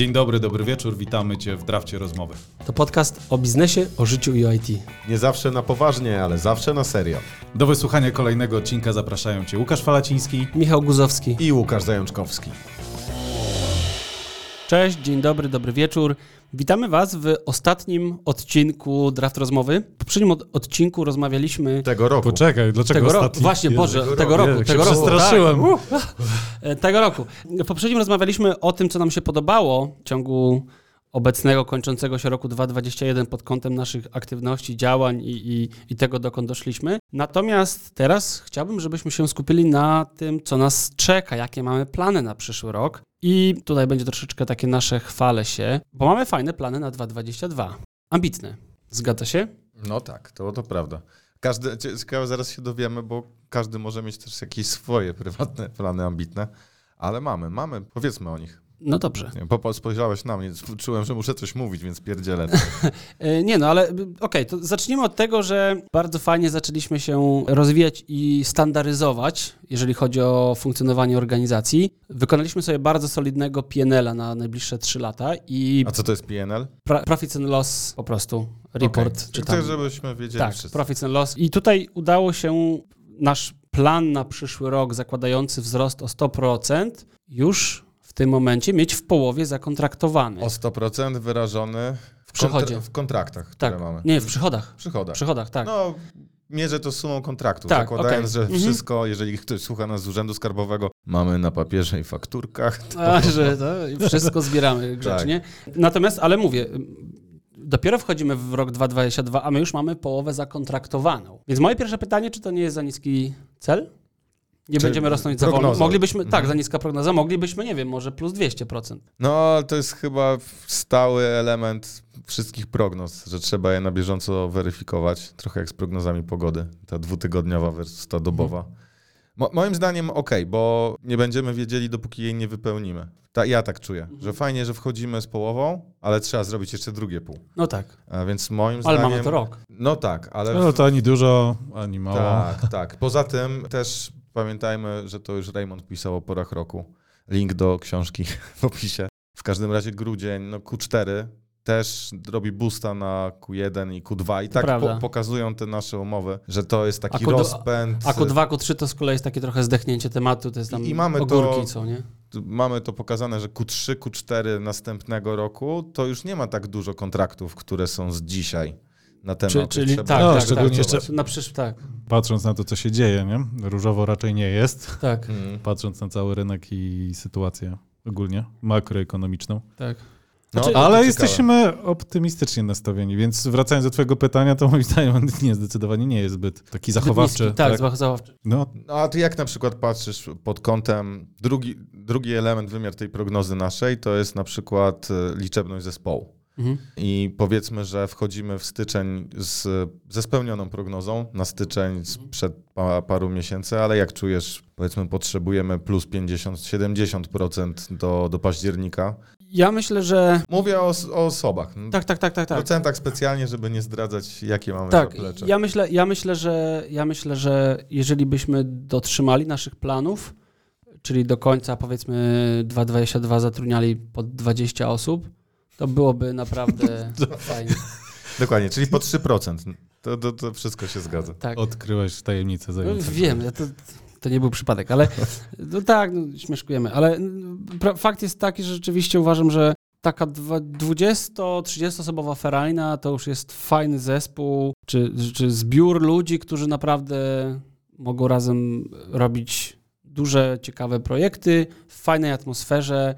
Dzień dobry, dobry wieczór, witamy Cię w Drafcie Rozmowy. To podcast o biznesie, o życiu i o IT. Nie zawsze na poważnie, ale zawsze na serio. Do wysłuchania kolejnego odcinka zapraszają Cię Łukasz Falaciński. Michał Guzowski. I Łukasz Zajączkowski. Cześć, dzień dobry, dobry wieczór. Witamy Was w ostatnim odcinku Draft Rozmowy. W poprzednim od- odcinku rozmawialiśmy... Tego roku. Poczekaj, dlaczego Tego roku, ostatni? właśnie, Boże, tego tego roku. roku, tego się roku. przestraszyłem. Tak. E, Tego roku. W poprzednim rozmawialiśmy o tym, co nam się podobało w ciągu obecnego, kończącego się roku 2021 pod kątem naszych aktywności, działań i, i, i tego, dokąd doszliśmy. Natomiast teraz chciałbym, żebyśmy się skupili na tym, co nas czeka, jakie mamy plany na przyszły rok. I tutaj będzie troszeczkę takie nasze chwale się, bo mamy fajne plany na 2022. Ambitne. Zgadza się? No tak, to, to prawda. Każdy, cie- ciekawe, zaraz się dowiemy, bo każdy może mieć też jakieś swoje prywatne plany ambitne, ale mamy, mamy, powiedzmy o nich. No dobrze. Popo, spojrzałeś na mnie, czułem, że muszę coś mówić, więc pierdzielę. E, Nie no, ale y, okej, to zacznijmy od tego, że bardzo fajnie zaczęliśmy się rozwijać i standaryzować, jeżeli chodzi o funkcjonowanie organizacji. Wykonaliśmy sobie bardzo solidnego PNL-a na najbliższe 3 lata i A co to jest PNL? pra- Profits and Loss po prostu, report Okay. czy tam. żebyśmy wiedzieli Tak, wszyscy. Profits and Loss. I tutaj udało się nasz plan na przyszły rok zakładający wzrost o 100% już tym momencie mieć w połowie zakontraktowany. O 100% wyrażony w, przychodzie. kontra- w kontraktach, tak, które mamy. nie, w przychodach. W przychodach. W przychodach, tak. No, mierzę to sumą kontraktu, Tak, zakładając, okej. że Mhm. wszystko, jeżeli ktoś słucha nas z Urzędu Skarbowego, mamy na papierze i fakturkach. To... A, że to wszystko zbieramy grzecznie. Natomiast, ale mówię, dopiero wchodzimy w rok 2022, a my już mamy połowę zakontraktowaną. Więc moje pierwsze pytanie, czy to nie jest za niski cel? Nie Czy będziemy rosnąć za wolno. Moglibyśmy, tak, Mhm. za niska prognoza, moglibyśmy, nie wiem, może plus 200%. No, to jest chyba stały element wszystkich prognoz, że trzeba je na bieżąco weryfikować. Trochę jak z prognozami pogody. Ta dwutygodniowa versus ta dobowa. Mo- moim zdaniem ok, bo nie będziemy wiedzieli, dopóki jej nie wypełnimy. Ta, ja tak czuję, że fajnie, że wchodzimy z połową, ale trzeba zrobić jeszcze drugie pół. No tak, A więc moim ale zdaniem... mamy to rok. No tak, ale... No to ani dużo, ani mało. Tak, tak. Poza tym też pamiętajmy, że to już Raymond pisał o porach roku. Link do książki w opisie. W każdym razie grudzień, no Q4 też robi boosta na Q1 i Q2 i tak po, pokazują te nasze umowy, że to jest taki A Q2 rozpęd. A Q2, Q3 to z kolei jest takie trochę zdechnięcie tematu, to jest tam I- i mamy to- ogórki, co nie? Mamy to pokazane, że Q3, Q4 następnego roku to już nie ma tak dużo kontraktów, które są z dzisiaj na temat. Czy, czyli tak, No, tak, szczególnie tak, jeszcze- na przysz, tak, Patrząc na to, co się dzieje, nie? Różowo raczej nie jest. tak, Mm. Patrząc na cały rynek i sytuację ogólnie makroekonomiczną. tak. No, Znaczy- Ale ciekawe. jesteśmy optymistycznie nastawieni, więc wracając do twojego pytania, to moim zdaniem on nie, zdecydowanie nie jest zbyt taki zachowawczy. Niski, tak, zachowawczy. No, No a ty jak na przykład patrzysz pod kątem, drugi, drugi element, wymiar tej prognozy naszej, to jest na przykład e, liczebność zespołu. Mhm. I powiedzmy, że wchodzimy w styczeń z, ze spełnioną prognozą na styczeń sprzed pa, paru miesięcy, ale jak czujesz, powiedzmy, potrzebujemy plus 50-70% do, do października. Ja myślę, że Mówię o, o osobach. tak, tak, tak, tak, tak. procentach specjalnie, żeby nie zdradzać, jakie mamy Tak, zaplecze. ja myślę, ja myślę, że ja myślę, że jeżeli byśmy dotrzymali naszych planów, czyli do końca powiedzmy 2022 zatrudniali pod 20 osób, to byłoby naprawdę fajnie. Dokładnie, czyli po 3%. To, to, to wszystko się zgadza. Tak. odkryłeś tajemnicę No, zajęcia. wiem, ja to, to nie był przypadek, ale no tak, no, śmieszkujemy, ale pra- fakt jest taki, że rzeczywiście uważam, że taka dwa- 20-30 osobowa ferajna to już jest fajny zespół, czy, czy zbiór ludzi, którzy naprawdę mogą razem robić duże, ciekawe projekty w fajnej atmosferze,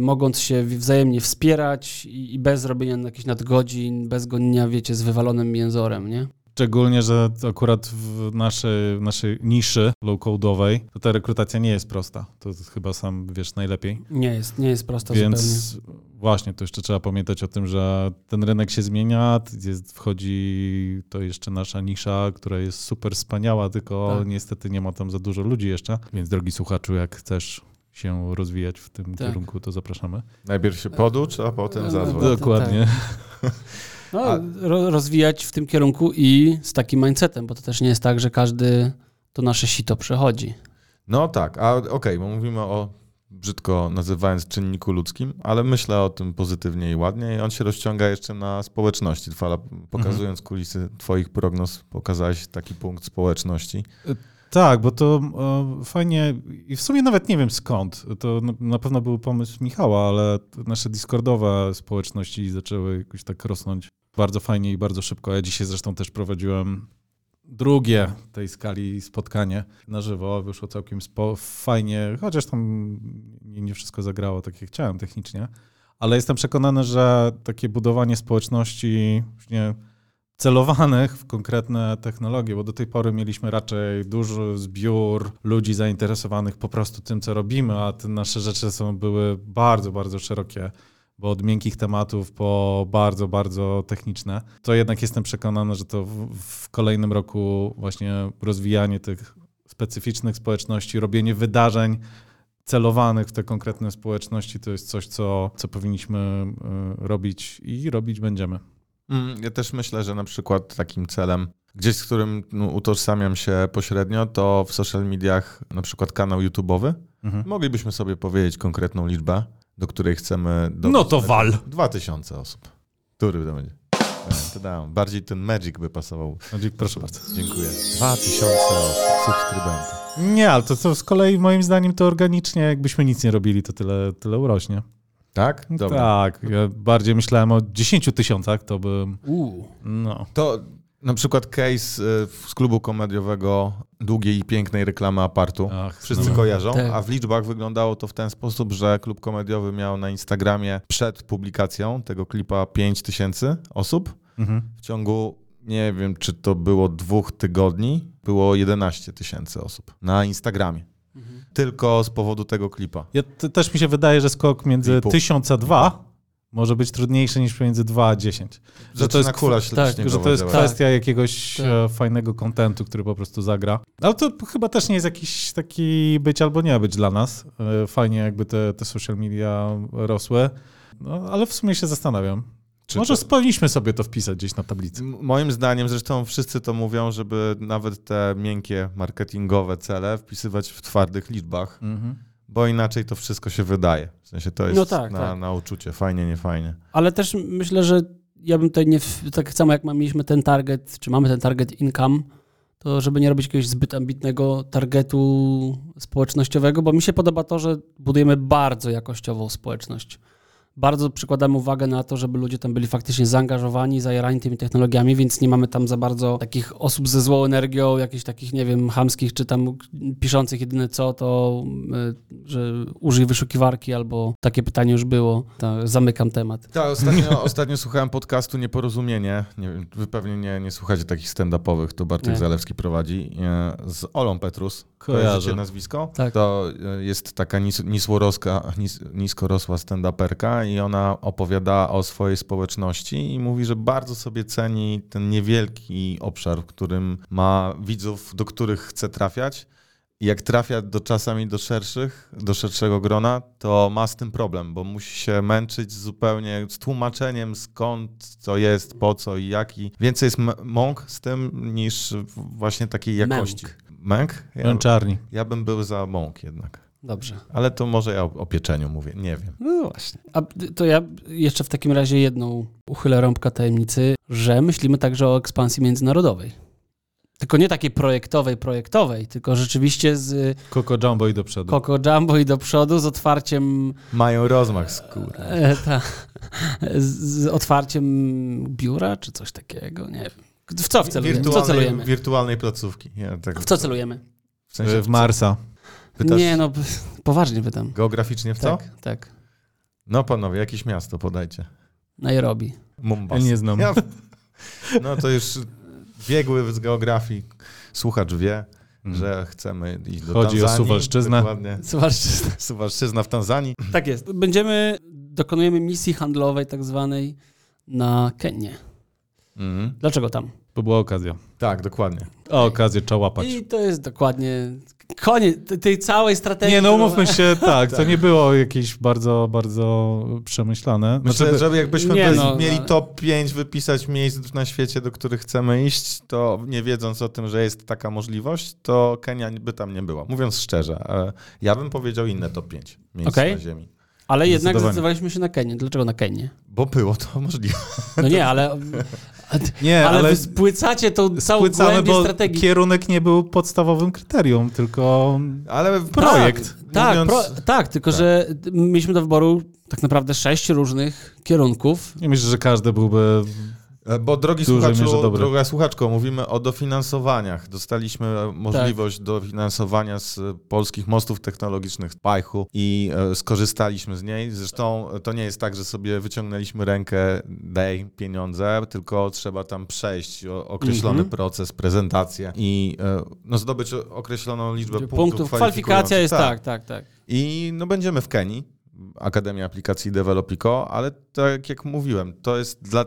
mogąc się wzajemnie wspierać i, i bez robienia jakichś nadgodzin, bez gonienia, wiecie, z wywalonym jęzorem, nie? Szczególnie, że akurat w naszej, naszej niszy low-codowej to ta rekrutacja nie jest prosta. To chyba sam wiesz najlepiej. Nie jest, nie jest prosta Więc zupełnie. właśnie, to jeszcze trzeba pamiętać o tym, że ten rynek się zmienia, jest, wchodzi to jeszcze nasza nisza, która jest super wspaniała, tylko Tak. niestety nie ma tam za dużo ludzi jeszcze. Więc drogi słuchaczu, jak chcesz się rozwijać w tym Tak. kierunku, to zapraszamy. Najpierw się poducz, a potem No, zadzwoń. no, Dokładnie. No, A- rozwijać w tym kierunku i z takim mindsetem, bo to też nie jest tak, że każdy to nasze sito przechodzi. No tak, a okej, bo mówimy o brzydko nazywając czynniku ludzkim, ale myślę o tym pozytywnie i ładnie i on się rozciąga jeszcze na społeczności. Fala, pokazując kulisy twoich prognoz, pokazałeś taki punkt społeczności. Tak, bo to e, fajnie i w sumie nawet nie wiem skąd. To na, na pewno był pomysł Michała, ale nasze Discordowe społeczności zaczęły jakoś tak rosnąć bardzo fajnie i bardzo szybko. Ja dzisiaj zresztą też prowadziłem drugie tej skali spotkanie na żywo. Wyszło całkiem spo, fajnie, chociaż tam nie, wszystko zagrało tak jak chciałem technicznie. Ale jestem przekonany, że takie budowanie społeczności właśnie celowanych w konkretne technologie, bo do tej pory mieliśmy raczej duży zbiór ludzi zainteresowanych po prostu tym, co robimy, a te nasze rzeczy są, były bardzo, bardzo szerokie, bo od miękkich tematów po bardzo, bardzo techniczne. To jednak jestem przekonany, że to w, w kolejnym roku właśnie rozwijanie tych specyficznych społeczności, robienie wydarzeń celowanych w te konkretne społeczności, to jest coś, co, co powinniśmy y, robić i robić będziemy. Mm, Ja też myślę, że na przykład takim celem, gdzieś z którym no, utożsamiam się pośrednio, to w social mediach na przykład kanał YouTube'owy. Mhm. Moglibyśmy sobie powiedzieć konkretną liczbę, do której chcemy... Do... No to wal. 2000 osób. Który to będzie? Dam. Bardziej ten Magic by pasował. Magic, proszę bardzo. Dziękuję. 2000 osób, subskrybentów. Nie, ale to, to z kolei moim zdaniem to organicznie, jakbyśmy nic nie robili, to tyle, tyle urośnie. Tak? Dobra. Tak, ja bardziej myślałem o 10 tysiącach, to bym, Uuu. no. To na przykład case y, z klubu komediowego długiej i pięknej reklamy apartu. Ach, Wszyscy no. kojarzą, Tak. a w liczbach wyglądało to w ten sposób, że klub komediowy miał na Instagramie przed publikacją tego klipa 5 tysięcy osób. Mhm. W ciągu, nie wiem, czy to było dwóch tygodni, było 11 tysięcy osób na Instagramie. Tylko z powodu tego klipa. Ja, też mi się wydaje, że skok między I pół. 1000 a 2 może być trudniejszy niż między 2 a 10. Że to jest, kula śniegowa że to jest kwestia jakiegoś Tak. e, fajnego kontentu, który po prostu zagra. Ale to chyba też nie jest jakiś taki być albo nie być dla nas. E, Fajnie jakby te, te social media rosły. No, ale w sumie się zastanawiam. Czy Może to- powinniśmy sobie to wpisać gdzieś na tablicy. Moim zdaniem, zresztą wszyscy to mówią, żeby nawet te miękkie marketingowe cele wpisywać w twardych liczbach, Mhm. bo inaczej to wszystko się wydaje. W sensie to jest No tak, na, tak. na uczucie, fajnie, nie fajnie. Ale też myślę, że ja bym tutaj nie, tak samo jak mieliśmy ten target, czy mamy ten target income, to żeby nie robić jakiegoś zbyt ambitnego targetu społecznościowego, bo mi się podoba to, że budujemy bardzo jakościową społeczność. Bardzo przykładamy uwagę na to, żeby ludzie tam byli faktycznie zaangażowani, zajarani tymi technologiami, więc nie mamy tam za bardzo takich osób ze złą energią, jakichś takich, nie wiem, chamskich, czy tam piszących jedyne co, to y, że użyj wyszukiwarki albo takie pytanie już było. Zamykam temat. Tak, ostatnio, ostatnio słuchałem podcastu Nieporozumienie. Nie, wy pewnie nie, nie słuchacie takich stand-upowych, to Bartek Nie. Zalewski prowadzi. e, Z Olą Petrus. Kojarzę. Kojarzycie nazwisko? Tak. To e, jest taka nis, nisłorosła, nis, niskorosła stand-uperka i ona opowiada o swojej społeczności i mówi, że bardzo sobie ceni ten niewielki obszar, w którym ma widzów, do których chce trafiać. I jak trafia do czasami do szerszych, do szerszego grona, to ma z tym problem, bo musi się męczyć zupełnie z tłumaczeniem skąd, co jest, po co i jaki. Więcej jest mąk z tym niż właśnie takiej jakości. Męk? Ja, Męczarni. ja bym był za mąk jednak. Dobrze. Ale to może ja o, o pieczeniu mówię, nie wiem. No właśnie. A to ja jeszcze w takim razie jedną uchylę rąbka tajemnicy, że myślimy także o ekspansji międzynarodowej. Tylko nie takiej projektowej, projektowej, tylko rzeczywiście z Coco Jumbo i do przodu. Coco Jumbo i do przodu, z otwarciem Mają rozmach skóry. e, ta, z, z otwarciem biura, czy coś takiego, nie wiem. W co celujemy? W co celujemy? wirtualnej placówki. Ja tak, W co celujemy? W sensie, w Marsa. Pytasz Nie no, poważnie pytam. geograficznie w co? Tak, tak. No panowie, jakieś miasto podajcie. Nairobi. Mombasa. Ja nie znam. Ja, no to już biegły z geografii. Słuchacz wie, Mm. że chcemy iść do Chodzi o Tanzanii. Suwalszczyznę. Dokładnie. Zobaczcie. Suwalszczyzna w Tanzanii. Tak jest. Będziemy, dokonujemy misji handlowej tak zwanej na Kenię. Mhm. Dlaczego tam? To była okazja. Tak, dokładnie. O okazję trzeba łapać. I to jest dokładnie koniec tej- całej strategii. Nie, no umówmy się, tak, to nie było jakieś bardzo, bardzo przemyślane. Myślę, Znaczy, że jakbyśmy Nie, bez- no, mieli ale- top 5 wypisać miejsc na świecie, do których chcemy iść, to nie wiedząc o tym, że jest taka możliwość, to Kenia by tam nie była. Mówiąc szczerze, e, ja bym powiedział inne top 5 miejsc Okej. na ziemi. Ale jednak zdecydowaliśmy się na Kenię. Dlaczego na Kenię? Bo było to możliwe. No nie, ale, nie, ale, ale, wy spłycacie tą całą głębię strategii. kierunek nie był podstawowym kryterium, tylko Ale projekt. Tak, mówiąc- pro, tak tylko Tak. że mieliśmy do wyboru tak naprawdę sześć różnych kierunków. nie myślę, że każdy byłby... E, Bo drogi słuchaczu, droga słuchaczko, mówimy o dofinansowaniach. Dostaliśmy e, możliwość dofinansowania z polskich mostów technologicznych Pajchu i e, skorzystaliśmy z niej. Zresztą to nie jest tak, że sobie wyciągnęliśmy rękę, daj pieniądze, tylko trzeba tam przejść o, określony Mhm. proces, prezentację i no, zdobyć określoną liczbę punktów, Punktów. Kwalifikacja jest tak, tak, tak. I no będziemy w Kenii, Akademia Aplikacji Developico, ale tak jak mówiłem, to jest dla,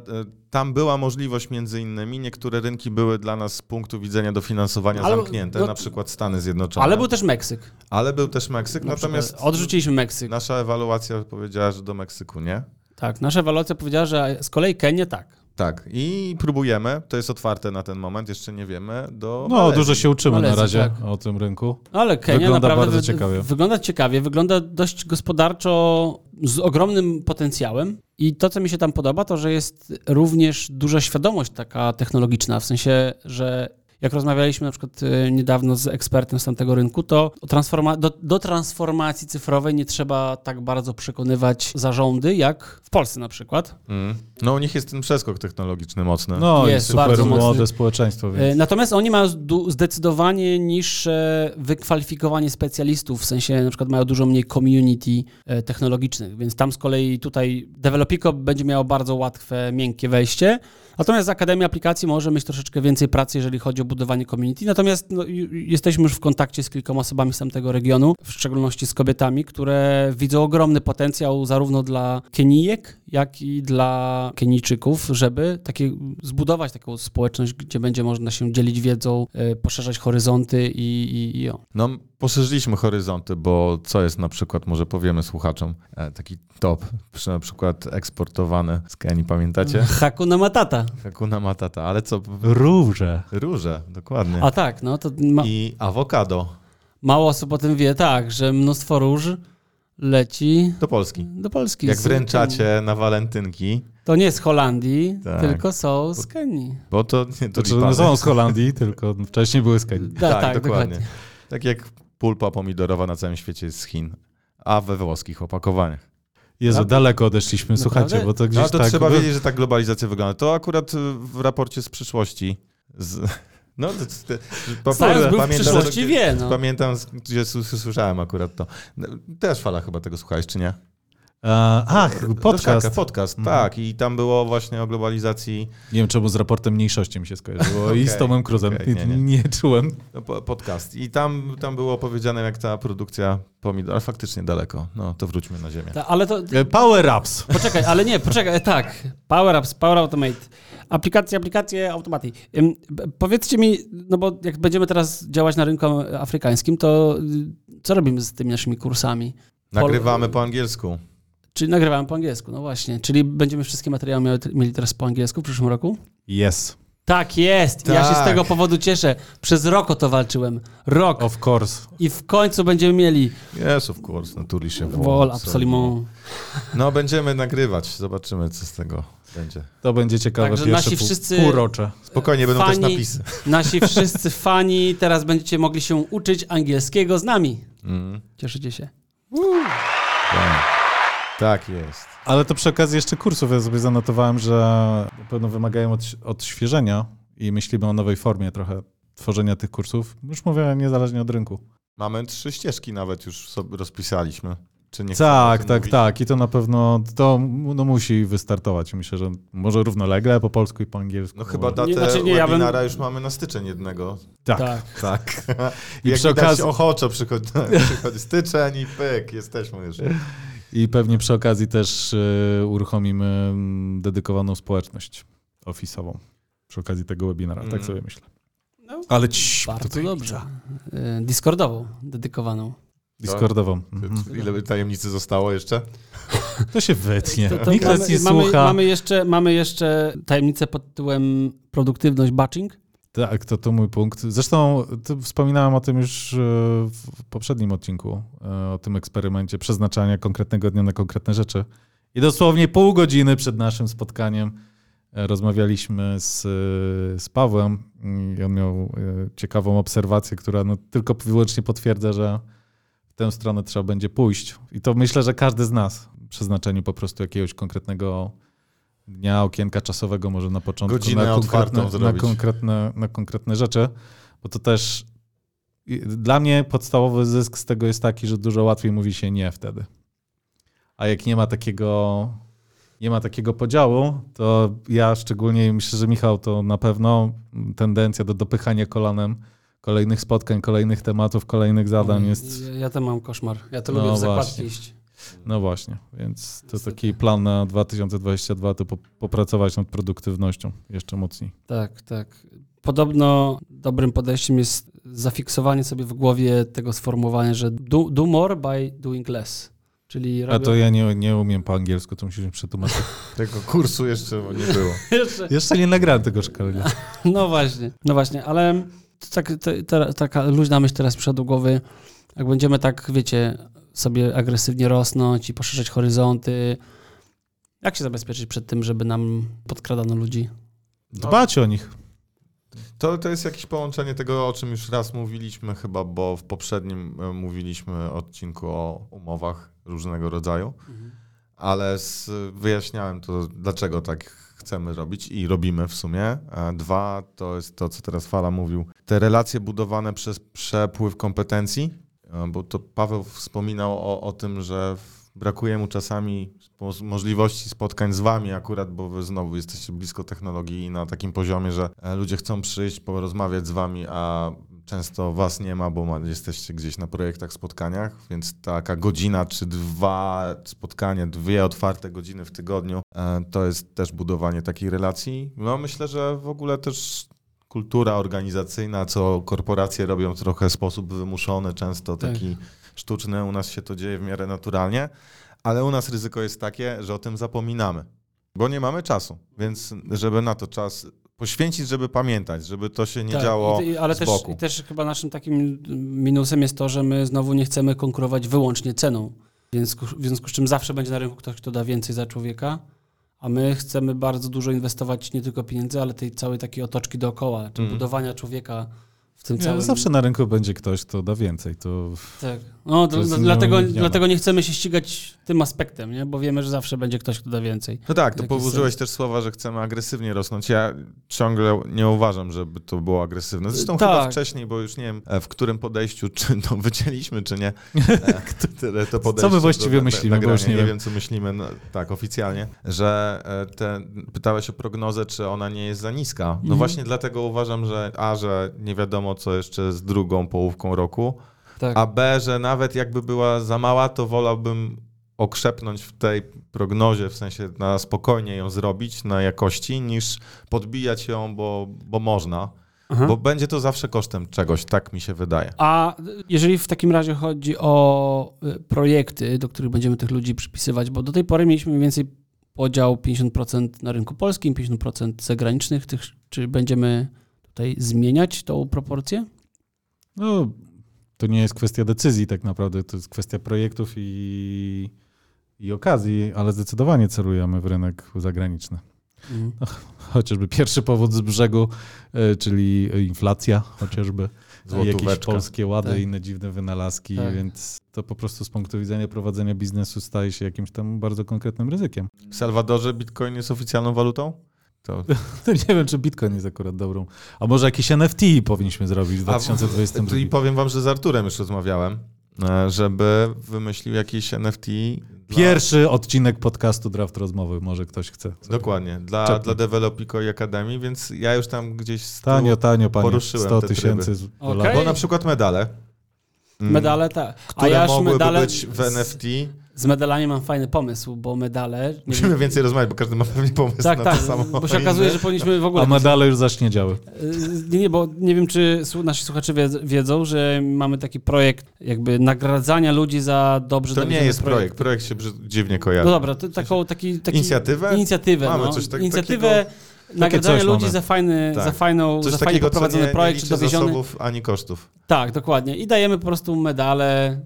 tam była możliwość między innymi, niektóre rynki były dla nas z punktu widzenia dofinansowania Ale- zamknięte, no- na przykład Stany Zjednoczone. Ale był też Meksyk. Ale był też Meksyk, Na natomiast Odrzuciliśmy Meksyk. nasza ewaluacja powiedziała, że do Meksyku nie. Tak, nasza ewaluacja powiedziała, że z kolei Kenię tak. Tak, i próbujemy, to jest otwarte na ten moment, jeszcze nie wiemy, do No, Malezji. dużo się uczymy na razie tak. o tym rynku. No ale Kenia Wygląda naprawdę bardzo ciekawie. wygląda ciekawie, wygląda dość gospodarczo z ogromnym potencjałem i to, co mi się tam podoba, to, że jest również duża świadomość taka technologiczna, w sensie, że jak rozmawialiśmy na przykład e, niedawno z ekspertem z tamtego rynku, to transforma- do, do transformacji cyfrowej nie trzeba tak bardzo przekonywać zarządy, jak w Polsce na przykład. Mm. No u nich jest ten przeskok technologiczny mocny. No Jest super bardzo młode mocny. społeczeństwo, E, więc... Natomiast oni mają zdecydowanie niższe wykwalifikowanie specjalistów, w sensie na przykład mają dużo mniej community e, technologicznych, więc tam z kolei tutaj Developico będzie miało bardzo łatwe, miękkie wejście, natomiast Akademia Aplikacji może mieć troszeczkę więcej pracy, jeżeli chodzi o budowanie community, natomiast no, jesteśmy już w kontakcie z kilkoma osobami z tamtego regionu, w szczególności z kobietami, które widzą ogromny potencjał zarówno dla Kenijek, jak i dla Kenijczyków, żeby takie, zbudować taką społeczność, gdzie będzie można się dzielić wiedzą, e, poszerzać horyzonty i, i, i o. No, poszerzyliśmy horyzonty, bo co jest na przykład, może powiemy słuchaczom, e, taki top, przy- na przykład eksportowany z Kenii, pamiętacie? Hakuna Matata. Hakuna Matata, ale co? Róże. Róże, dokładnie. A tak, no to ma, I awokado mało osób o tym wie, tak, że mnóstwo róż leci do Polski. do Polski. Jak wręczacie na walentynki, To nie z Holandii, Tak. tylko są z Kenii. bo to nie To to czy nie są z Holandii, tylko wcześniej były z Kenii. Da, Tak, dokładnie. Tak jak pulpa pomidorowa na całym świecie jest z Chin, a we włoskich opakowaniach. Jezu, daleko odeszliśmy, słuchajcie, bo to gdzieś No to tak... trzeba wiedzieć, że tak globalizacja wygląda. To akurat w raporcie z przyszłości. Z... No, to, to, to, Science był w pamiętam, przyszłości, że- wie, no. Pamiętam, gdzie słyszałem akurat to. No, Też fala chyba tego słuchałeś, czy nie? A, ach, podcast. Doszaka, podcast, Mhm. tak. I tam było właśnie o globalizacji. Nie wiem, czemu z raportem mniejszości mi się skojarzyło i z Tomem Cruzem. okej, nie, nie, nie. czułem. No, po- podcast. I tam, tam było powiedziane, jak ta produkcja pomidor. Ale faktycznie daleko. No, to wróćmy na ziemię. Ta, ale to, E, Power Ups. Poczekaj, ale nie, poczekaj, e, tak. Power Apps, Power Automate. Aplikacje, aplikacje, automaty. Powiedzcie mi, no bo jak będziemy teraz działać na rynku afrykańskim, to y, co robimy z tymi naszymi kursami? Nagrywamy po angielsku. Czyli nagrywamy po angielsku, no właśnie. Czyli będziemy wszystkie materiały miały, mieli teraz po angielsku w przyszłym roku? Yes, Tak jest. Ja się z Tak. tego powodu cieszę. Przez rok o to walczyłem. Rok. of course. I w końcu będziemy mieli Yes, of course, naturally. Wol, absolument. No, będziemy nagrywać. Zobaczymy, co z tego będzie. To będzie ciekawe Także pierwsze nasi pół, wszyscy- półrocze. Spokojnie, będą też Fani- napisy. Nasi wszyscy fani teraz będziecie mogli się uczyć angielskiego z nami. Mm, Cieszycie się. tak. Tak jest. Ale to przy okazji jeszcze kursów ja sobie zanotowałem, że na pewno wymagają odś- odświeżenia i myślimy o nowej formie trochę tworzenia tych kursów. Już mówię niezależnie od rynku. Mamy trzy ścieżki nawet już sobie rozpisaliśmy. Czy nie Tak, tak, mówić? tak. I to na pewno to no, musi wystartować. Myślę, że może równolegle po polsku i po angielsku. No chyba datę Nie, znaczy nie, ja bym- webinara już mamy na styczeń jednego. Tak. Tak. Tak. I I Jak przy widać okazji- ochoczo przychodzi, przychodzi styczeń i pyk, jesteśmy już. I pewnie przy okazji też y, uruchomimy mm, dedykowaną społeczność ofisową. Przy okazji tego webinara, tak Mm. sobie myślę. Ale ci, Bardzo dobrze. Y, Discordową, dedykowaną. Discordową. Mhm. Ile tajemnicy zostało jeszcze? To się wytnie. To, to Nikt mamy, nas nie mamy, słucha. mamy, jeszcze, mamy jeszcze tajemnicę pod tytułem produktywność batching. Tak, to, to mój punkt. Zresztą wspominałem o tym już e, w poprzednim odcinku, e, o tym eksperymencie przeznaczania konkretnego dnia na konkretne rzeczy. I dosłownie pół godziny przed naszym spotkaniem e, rozmawialiśmy z, z Pawłem i on miał ciekawą obserwację, która no tylko wyłącznie potwierdza, że w tę stronę trzeba będzie pójść. I to myślę, że każdy z nas w przeznaczeniu po prostu jakiegoś konkretnego dnia, okienka czasowego może na początku Godzinę na konkretne, na, konkretne, na konkretne rzeczy, bo to też dla mnie podstawowy zysk z tego jest taki, że dużo łatwiej mówi się nie wtedy. A jak nie ma takiego nie ma takiego podziału, to ja szczególnie myślę, że Michał to na pewno tendencja do dopychania kolanem kolejnych spotkań, kolejnych tematów, kolejnych zadań jest Ja, ja to mam koszmar. Ja to No lubię w zakładki właśnie. iść. No właśnie, więc to Niestety. taki plan na 2022 to po, popracować nad produktywnością jeszcze mocniej. Tak, tak. Podobno dobrym podejściem jest zafiksowanie sobie w głowie tego sformułowania, że do, do more by doing less. Czyli A robię... to ja nie, nie umiem po angielsku, to musisz mi przetłumaczyć. Tego kursu jeszcze nie było. Jeszcze, Jeszcze nie nagrałem tego szkolenia. no właśnie, no właśnie, ale to tak, te, taka luźna myśl teraz przyszła do głowy, jak będziemy tak, wiecie, sobie agresywnie rosnąć i poszerzać horyzonty, jak się zabezpieczyć przed tym, żeby nam podkradano ludzi? Dbać o nich. To, to jest jakieś połączenie tego, o czym już raz mówiliśmy chyba, bo w poprzednim e, mówiliśmy odcinku o umowach różnego rodzaju, ale z, wyjaśniałem to, dlaczego tak chcemy robić i robimy w sumie. A Dwa, to jest to, co teraz Fala mówił, te relacje budowane przez przepływ kompetencji, e, bo to Paweł wspominał o, o tym, że brakuje mu czasami mo- możliwości spotkań z wami akurat, bo wy znowu jesteście blisko technologii i na takim poziomie, że e, ludzie chcą przyjść, porozmawiać z wami, a często was nie ma, bo jesteście gdzieś na projektach, spotkaniach, więc taka godzina czy dwa spotkania, dwie otwarte godziny w tygodniu, e, to jest też budowanie takiej relacji. No myślę, że w ogóle też kultura organizacyjna, co korporacje robią w trochę sposób wymuszony, często Tak. taki sztuczny, u nas się to dzieje w miarę naturalnie, ale u nas ryzyko jest takie, że o tym zapominamy, bo nie mamy czasu, więc żeby na to czas poświęcić, żeby pamiętać, żeby to się nie Tak, działo i, ale z też, boku. też chyba naszym takim minusem jest to, że my znowu nie chcemy konkurować wyłącznie ceną. W związku, w związku z czym zawsze będzie na rynku ktoś, kto da więcej za człowieka, a my chcemy bardzo dużo inwestować nie tylko pieniędzy, ale tej całej takiej otoczki dookoła, czy Mhm. budowania człowieka w tym Nie, całym... Zawsze na rynku będzie ktoś, kto da więcej. To Tak. No, To jest dlatego, nieuniknione. dlatego nie chcemy się ścigać tym aspektem, nie? bo wiemy, że zawsze będzie ktoś, kto da więcej. No tak, to sens? też słowa, że chcemy agresywnie rosnąć. Ja ciągle nie uważam, żeby to było agresywne. Zresztą Tak. chyba wcześniej, bo już nie wiem, e, w którym podejściu, czy to wycięliśmy, czy nie. E, to podejście my właściwie do- myślimy, bo nagrania. już nie nie wiem. wiem, co myślimy, no, tak, oficjalnie, że e, te, pytałeś o prognozę, czy ona nie jest za niska. No Mhm. właśnie dlatego uważam, że a, że nie wiadomo, co jeszcze z drugą połówką roku, Tak. a B, że nawet jakby była za mała, to wolałbym okrzepnąć w tej prognozie, w sensie na spokojnie ją zrobić, na jakości, niż podbijać ją, bo, bo można. Aha. Bo będzie to zawsze kosztem czegoś, tak mi się wydaje. A jeżeli w takim razie chodzi o y, projekty, do których będziemy tych ludzi przypisywać, bo do tej pory mieliśmy mniej więcej podział 50% na rynku polskim, 50% zagranicznych, tych, czy będziemy tutaj zmieniać tą proporcję? No, to nie jest kwestia decyzji tak naprawdę, to jest kwestia projektów i, i okazji, ale zdecydowanie celujemy w rynek zagraniczny. Mhm. Chociażby pierwszy powód z brzegu, e, czyli inflacja, chociażby jakieś polskie łady Tak. i inne dziwne wynalazki, Tak. więc to po prostu z punktu widzenia prowadzenia biznesu staje się jakimś tam bardzo konkretnym ryzykiem. W Salwadorze bitcoin jest oficjalną walutą? To To nie wiem, czy Bitcoin jest akurat dobrą. A może jakieś NFT powinniśmy zrobić w A, 2022. I powiem wam, że z Arturem już rozmawiałem, e, żeby wymyślił jakieś NFT. dla- Pierwszy odcinek podcastu Draft Rozmowy, może ktoś chce. Dokładnie, dla, dla Developico i Akademii, więc ja już tam gdzieś z Tanio, tanio, panie. poruszyłem 100 te tysięcy. dolarów. Bo na przykład medale. mm, Medale, tak. A ja mogłyby medale być w NFT. Z medalami mam fajny pomysł, bo medale... nie Musimy wiem- więcej rozmawiać, bo każdy ma pewnie pomysł tak, na tak, to samo. bo się okazuje, że powinniśmy w ogóle... A medale już zacznie działy. Y, Nie, nie, bo nie wiem, czy nasi słuchacze wiedzą, że mamy taki projekt jakby nagradzania ludzi za dobrze To nie jest projekt. projekty. Projekt się dziwnie kojarzy. No dobra, to taką taki, taki Inicjatywę? Inicjatywę, Mamy no. coś tak- Inicjatywę nagradzania coś ludzi mamy. za fajny, Tak. za fajną, Coś za fajnie takiego, poprowadzony nie, nie projekt, czy dowieziony. zasobów ani kosztów. Tak, dokładnie. I dajemy po prostu medale,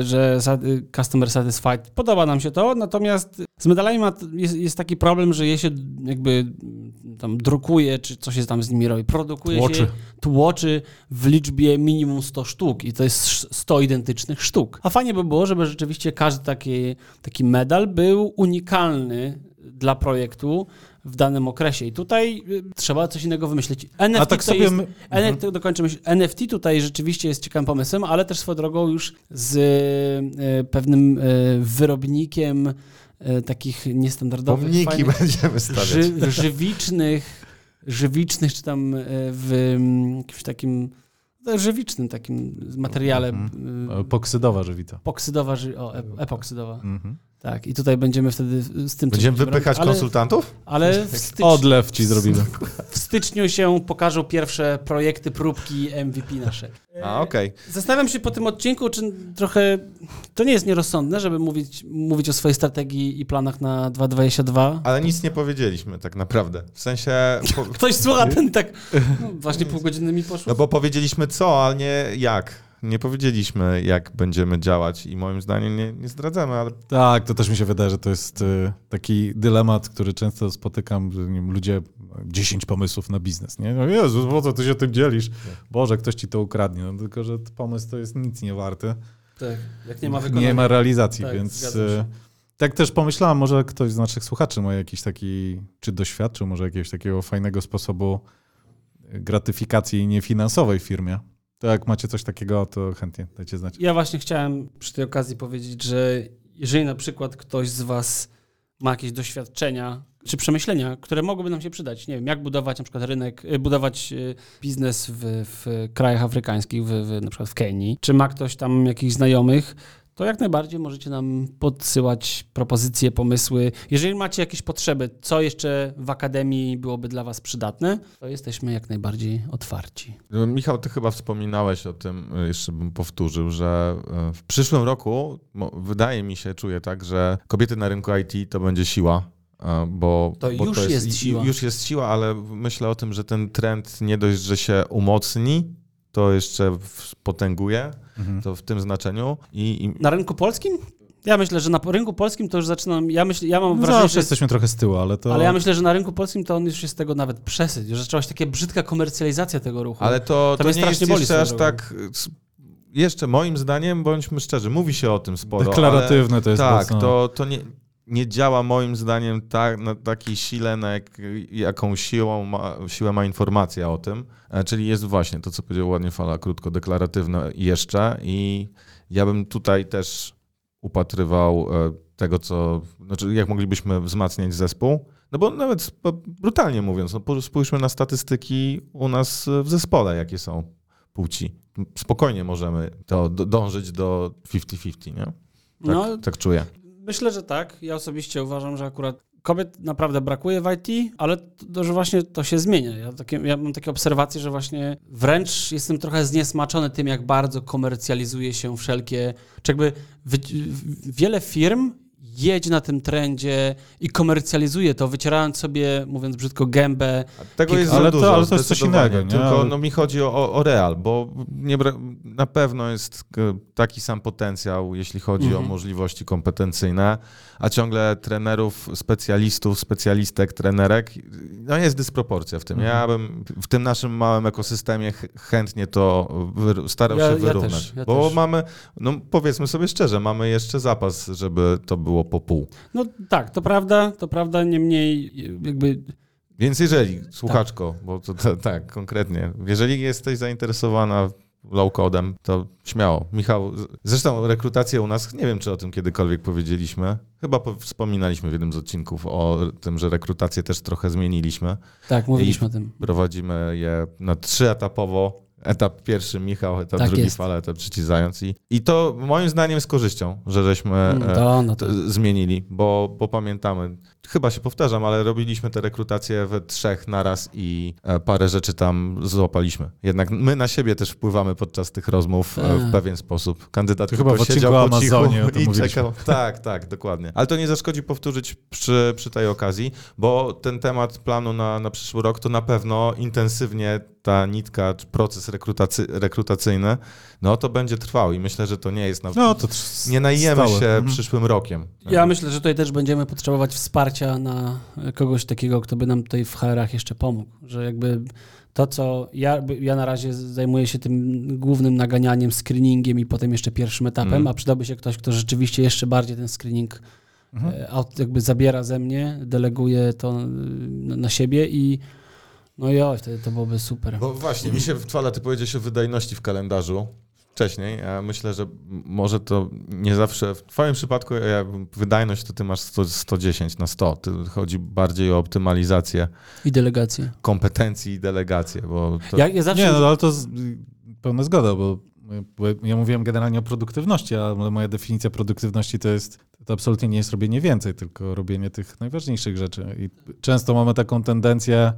y, że y, customer satisfied. Podoba nam się to, natomiast z medalami ma, jest, jest taki problem, że je się jakby mm, tam drukuje, czy coś się tam z nimi robi. Produkuje Tłoczy. się, tłoczy w liczbie minimum 100 sztuk i to jest sz- 100 identycznych sztuk. A fajnie by było, żeby rzeczywiście każdy taki, taki medal był unikalny dla projektu w danym okresie. I tutaj y, trzeba coś innego wymyślić. NFT A tak sobie... jest my- to dokończę myśl. NFT tutaj rzeczywiście jest ciekawym pomysłem, ale też swoją drogą już z e, pewnym e, wyrobnikiem e, takich niestandardowych, Pomniki fajnych, będziemy stawiać. ży, żywicznych, żywicznych, czy tam e, w mm, jakimś takim no, żywicznym takim materiale Mhm. e, Poksydowa żywita. epoksydowa, ży, o, ep- epoksydowa. Mhm. Tak, i tutaj będziemy wtedy z tym Będziemy wypychać ale, konsultantów? Ale w styczniu, Odlew ci zrobimy. w styczniu się pokażą pierwsze projekty, próbki MVP nasze. A, okej. Zastanawiam się po tym odcinku, czy trochę to nie jest nierozsądne, żeby mówić, mówić o swojej strategii i planach na 2022. Ale nic nie powiedzieliśmy tak naprawdę. W sensie... Po... Ktoś słucha ten tak, no, właśnie pół godziny mi poszło. No bo powiedzieliśmy co, ale nie jak. Nie powiedzieliśmy, jak będziemy działać i moim zdaniem nie, nie zdradzamy, ale Tak, to też mi się wydaje, że to jest y, taki dylemat, który często spotykam, wiem, ludzie 10 pomysłów na biznes, nie? No Jezus, po co ty się tym dzielisz? Boże, ktoś ci to ukradnie. No, tylko, że pomysł to jest nic nie warty. Tak, jak nie ma wykonania. Nie ma realizacji, Tak, więc y, tak też pomyślałem, może ktoś z naszych słuchaczy ma jakiś taki, czy doświadczył może jakiegoś takiego fajnego sposobu gratyfikacji niefinansowej w firmie. To jak macie coś takiego, to chętnie dajcie znać. Ja właśnie chciałem przy tej okazji powiedzieć, że jeżeli na przykład ktoś z Was ma jakieś doświadczenia czy przemyślenia, które mogłyby nam się przydać, nie wiem, jak budować na przykład rynek, y, budować y, biznes w, w krajach afrykańskich, w, w, na przykład w Kenii, czy ma ktoś tam jakichś znajomych, to jak najbardziej możecie nam podsyłać propozycje, pomysły. Jeżeli macie jakieś potrzeby, co jeszcze w Akademii byłoby dla Was przydatne, to jesteśmy jak najbardziej otwarci. Michał, ty chyba wspominałeś o tym, y, jeszcze bym powtórzył, że y, w przyszłym roku, wydaje mi się, czuję tak, że kobiety na rynku IT to będzie siła. Bo, To bo już jest siła. Już jest siła, ale myślę o tym, że ten trend nie dość, że się umocni, to jeszcze potęguje, Mhm. to w tym znaczeniu. I, i Na rynku polskim? Ja myślę, że na rynku polskim to już zaczynam. Ja, myślę, ja mam No wrażenie, zawsze że, jesteśmy trochę z tyłu, ale to... ale ja myślę, że na rynku polskim to on już jest tego nawet przesyć. Już zaczęła się taka brzydka komercjalizacja tego ruchu. Ale to, To to nie jest jeszcze aż tak... Jeszcze moim zdaniem, bądźmy szczerzy, mówi się o tym sporo. Deklaratywne to ale, jest Tak, mocno. to, to nie, nie działa moim zdaniem tak, na takiej sile, na jak, jaką siłą ma, siłę ma informacja o tym. E, Czyli jest właśnie to, co powiedział ładnie Fala, krótko dekklaratywne jeszcze i ja bym tutaj też upatrywał e, tego, co, znaczy jak moglibyśmy wzmacniać zespół. No bo nawet brutalnie mówiąc, no spójrzmy na statystyki u nas w zespole, jakie są płci. Spokojnie możemy to dążyć do 50-50, nie? Tak, No, tak czuję. Myślę, że tak. Ja osobiście uważam, że akurat kobiet naprawdę brakuje w IT, ale to, że właśnie to się zmienia. Ja, takie, ja mam takie obserwacje, że właśnie wręcz jestem trochę zniesmaczony tym, jak bardzo komercjalizuje się wszelkie, czy jakby wiele firm jedzie na tym trendzie i komercjalizuje to, wycierając sobie, mówiąc brzydko, gębę. Tego jest ale za to- dużo, ale to jest coś innego, nie? Tylko no, mi chodzi o, o, real, bo nie na pewno jest e, taki sam potencjał, jeśli chodzi Mhm. o możliwości kompetencyjne, a ciągle trenerów, specjalistów, specjalistek, trenerek, no jest dysproporcja w tym. Ja Mhm. bym w tym naszym małym ekosystemie ch- chętnie to wyr- starał Ja- się ja wyrównać. też, ja bo też. mamy, no powiedzmy sobie szczerze, mamy jeszcze zapas, żeby to było po pół. No tak, to prawda, to prawda, niemniej jakby Więc jeżeli, słuchaczko, bo to, to tak, konkretnie, jeżeli jesteś zainteresowana low-codem, to śmiało. Michał, zresztą rekrutację u nas, nie wiem, czy o tym kiedykolwiek powiedzieliśmy, chyba po, wspominaliśmy w jednym z odcinków o tym, że rekrutację też trochę zmieniliśmy. tak, mówiliśmy o tym. Prowadzimy je na trzyetapowo Etap pierwszy Michał, etap Tak drugi jest. Fala, etap trzeci Zając. I, I to moim zdaniem z korzyścią, że żeśmy Mm, e, To, no to zmienili, bo, bo pamiętamy, chyba się powtarzam, ale robiliśmy te rekrutacje we trzech naraz i e, parę rzeczy tam złapaliśmy. Jednak my na siebie też wpływamy podczas tych rozmów e, w pewien sposób. Kandydat To chyba w siedział po cichu Amazonie i mówiliśmy. czekał. Tak, tak, dokładnie. Ale to nie zaszkodzi powtórzyć przy, przy tej okazji, bo ten temat planu na, na przyszły rok to na pewno intensywnie ta nitka, czy proces rekrutacy, rekrutacyjny, no to będzie trwał i myślę, że to nie jest na... No to nie najemy stałe. się Mhm. przyszłym rokiem. Ja myślę, że tutaj też będziemy potrzebować wsparcia na kogoś takiego, kto by nam tutaj w HR-ach jeszcze pomógł. Że jakby to, co ja, ja na razie zajmuję się tym głównym naganianiem, screeningiem i potem jeszcze pierwszym etapem, Mhm. a przydałby się ktoś, kto rzeczywiście jeszcze bardziej ten screening Mhm. e, jakby zabiera ze mnie, deleguje to na na siebie i no i oj, wtedy to byłoby super. Bo właśnie, mi się w Twala, ty powiedziałeś o wydajności w kalendarzu wcześniej. Ja myślę, że może to nie zawsze. W Twoim przypadku ja, wydajność to ty masz 100, 110 na 100. Ty chodzi bardziej o optymalizację I delegacje. kompetencji i delegację, bo to. Ja, ja zawsze... Nie, no ale to z, pełna zgoda, bo, ja mówiłem generalnie o produktywności, a moja definicja produktywności to jest, to absolutnie nie jest robienie więcej, tylko robienie tych najważniejszych rzeczy. I często mamy taką tendencję,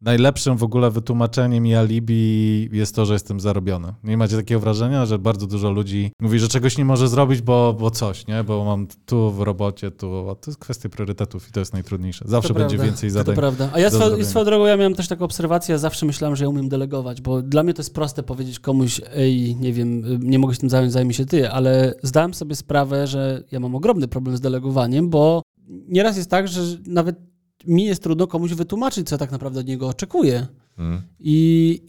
najlepszym w ogóle wytłumaczeniem i alibi jest to, że jestem zarobiony. Nie macie takiego wrażenia, że bardzo dużo ludzi mówi, że czegoś nie może zrobić, bo, bo coś, nie? Bo mam tu w robocie, tu, a to jest kwestia priorytetów i to jest najtrudniejsze. Zawsze To będzie prawda, więcej To zadań. prawda. A ja zrobienia. swoją drogą ja miałem też taką obserwację, ja zawsze myślałem, że ja umiem delegować, bo dla mnie to jest proste powiedzieć komuś, ej, nie wiem, nie mogę się tym zająć, zajmij się ty, ale zdałem sobie sprawę, że ja mam ogromny problem z delegowaniem, bo nieraz jest tak, że nawet mi jest trudno komuś wytłumaczyć, co tak naprawdę od niego oczekuję. Mm. I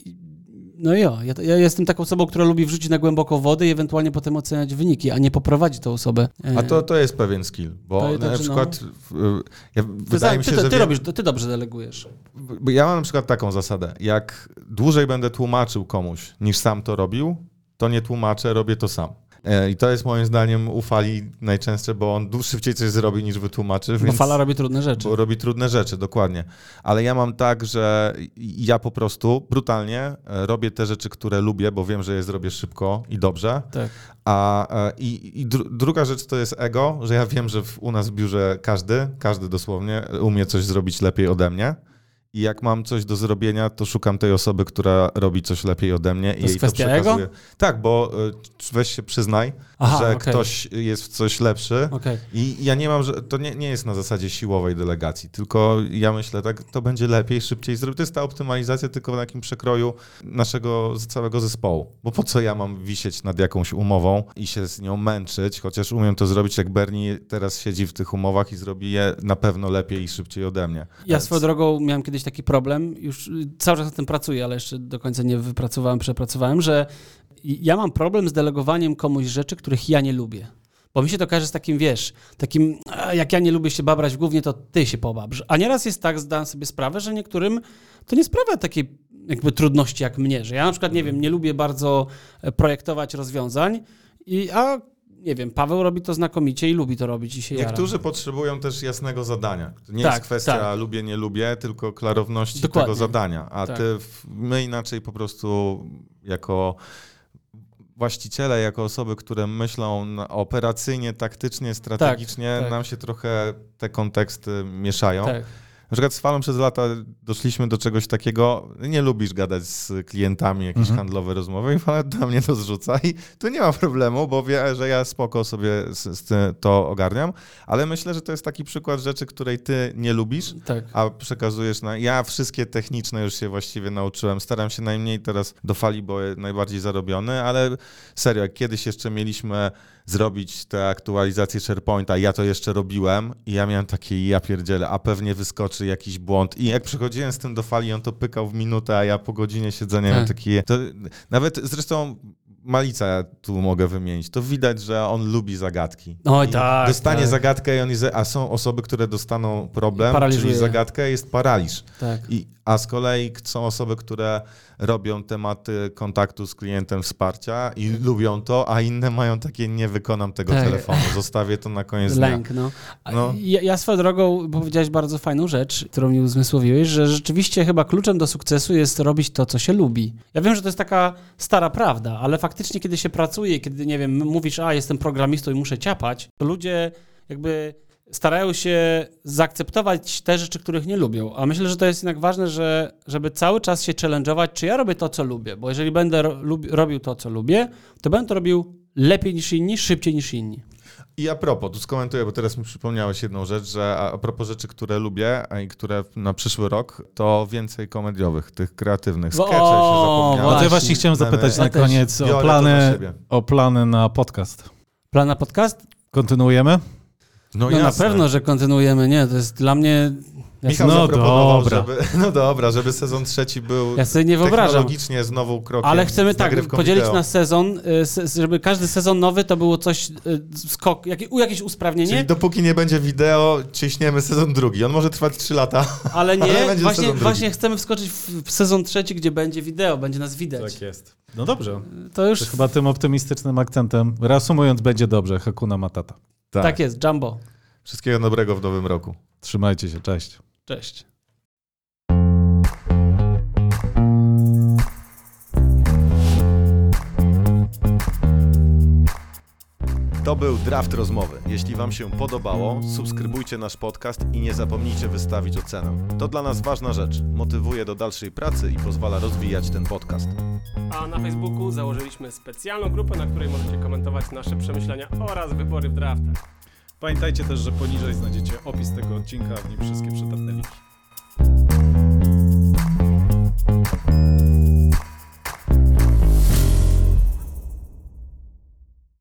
no jo, ja, ja jestem taką osobą, która lubi wrzucić na głęboko wodę i ewentualnie potem oceniać wyniki, a nie poprowadzić tą osobę. A to, to jest pewien skill, bo To- na no. przykład w- ja, ty, wydaje mi ty, się, ty, że ty, robisz, ty dobrze delegujesz. Bo Ja mam na przykład taką zasadę. Jak dłużej będę tłumaczył komuś, niż sam to robił, to nie tłumaczę, robię to sam. E, I to jest moim zdaniem u Fali najczęstsze, bo on szybciej coś zrobi niż wytłumaczy. Bo Więc... fala robi trudne rzeczy. Bo robi trudne rzeczy, dokładnie. Ale ja mam tak, że ja po prostu brutalnie e, robię te rzeczy, które lubię, bo wiem, że je zrobię szybko i dobrze. Tak. A e, i, i dru, druga rzecz to jest ego, że ja wiem, że w, u nas w biurze każdy, każdy dosłownie umie coś zrobić lepiej ode mnie. I jak mam coś do zrobienia, to szukam tej osoby, która robi coś lepiej ode mnie i jest jej to kwestia przekazuję. Tak, bo e, weź się przyznaj, Aha, że okej. ktoś jest w coś lepszy. Okej. I ja nie mam, że to nie, nie jest na zasadzie siłowej delegacji, tylko ja myślę, tak, to będzie lepiej, szybciej zrobić. To jest ta optymalizacja tylko w takim przekroju naszego całego zespołu. Bo po co ja mam wisieć nad jakąś umową i się z nią męczyć, chociaż umiem to zrobić, jak Bernie teraz siedzi w tych umowach i zrobi je na pewno lepiej i szybciej ode mnie. Ja Więc- swoją drogą miałem kiedyś taki problem, już cały czas nad tym pracuję, ale jeszcze do końca nie wypracowałem, przepracowałem, że ja mam problem z delegowaniem komuś rzeczy, których ja nie lubię. Bo mi się to kojarzy z takim, wiesz, takim, jak ja nie lubię się babrać w głównie, to ty się pobabrz. A nieraz jest tak, zdałem sobie sprawę, że niektórym to nie sprawia takiej jakby trudności jak mnie, że ja na przykład, nie wiem, nie lubię bardzo e, projektować rozwiązań, i, a nie wiem, Paweł robi to znakomicie i lubi to robić i się jara. Niektórzy potrzebują też jasnego zadania. To nie Tak, jest kwestia tak. lubię, nie lubię, tylko klarowności Dokładnie. tego zadania. A Tak. ty, my inaczej po prostu jako właściciele, jako osoby, które myślą operacyjnie, taktycznie, strategicznie, tak. nam się trochę te konteksty mieszają. Tak. Na przykład z Falą przez lata doszliśmy do czegoś takiego, nie lubisz gadać z klientami, jakieś Mhm. handlowe rozmowy i Fala do mnie to zrzuca i tu nie ma problemu, bo wie, że ja spoko sobie z, z to ogarniam, ale myślę, że to jest taki przykład rzeczy, której ty nie lubisz, Tak. a przekazujesz na... Ja wszystkie techniczne już się właściwie nauczyłem, staram się najmniej teraz do Fali, bo najbardziej zarobiony, ale serio, jak kiedyś jeszcze mieliśmy zrobić te aktualizacje SharePointa, ja to jeszcze robiłem i ja miałem takie, ja pierdzielę, a pewnie wyskoczy jakiś błąd i jak przychodziłem z tym do Fali, on to pykał w minutę, a ja po godzinie siedzenia miałem Tak. takie... To, nawet zresztą Malica tu mogę wymienić. To widać, że on lubi zagadki. Oj, I tak, Dostanie tak. zagadkę, i on jest, a są osoby, które dostaną problem, Paraliżuje. czyli zagadkę, jest paraliż. Tak. I, a z kolei są osoby, które robią tematy kontaktu z klientem wsparcia i lubią to, a inne mają takie nie wykonam tego Tak. telefonu, zostawię to na koniec dnia. Lęk, no. A No. Ja, ja swoją drogą powiedziałeś bardzo fajną rzecz, którą mi uzmysłowiłeś, że rzeczywiście chyba kluczem do sukcesu jest robić to, co się lubi. Ja wiem, że to jest taka stara prawda, ale faktycznie kiedy się pracuje, kiedy, nie wiem, mówisz, a jestem programistą i muszę ciapać, to ludzie jakby starają się zaakceptować te rzeczy, których nie lubią. A myślę, że to jest jednak ważne, że, żeby cały czas się challenge'ować, czy ja robię to, co lubię. Bo jeżeli będę ro, robił to, co lubię, to będę to robił lepiej niż inni, szybciej niż inni. I a propos, tu skomentuję, bo teraz mi przypomniałeś jedną rzecz, że a propos rzeczy, które lubię a i które na przyszły rok, to więcej komediowych, tych kreatywnych. Skecze się zapomniałem. No to ja Właśnie. chciałem zapytać na koniec o plany, o plany na podcast. Plan na podcast? Kontynuujemy? No, No, na pewno, że kontynuujemy. Nie, to jest dla mnie. Ja, Michał No zaproponował, dobra. żeby, no dobra, żeby sezon trzeci był ja sobie nie wyobrażam. technologicznie znowu krokiem Ale chcemy tak podzielić wideo. na sezon, y, żeby każdy sezon nowy to było coś, y, skok, jakieś usprawnienie, Czyli dopóki nie będzie wideo, ciśniemy sezon drugi. On może trwać 3 lata. ale nie, ale będzie właśnie, właśnie chcemy wskoczyć w, sezon trzeci, gdzie będzie wideo, będzie nas widać. jest. No dobrze. To już To chyba tym optymistycznym akcentem, reasumując, będzie dobrze. Hakuna Matata. Tak. jest, Jumbo. Wszystkiego dobrego w nowym roku. Trzymajcie się, cześć. Cześć. To był Draft Rozmowy. Jeśli Wam się podobało, subskrybujcie nasz podcast i nie zapomnijcie wystawić ocenę. To dla nas ważna rzecz. Motywuje do dalszej pracy i pozwala rozwijać ten podcast. A na Facebooku założyliśmy specjalną grupę, na której możecie komentować nasze przemyślenia oraz wybory w draftach. Pamiętajcie też, że poniżej znajdziecie opis tego odcinka, w nim wszystkie przydatne linki.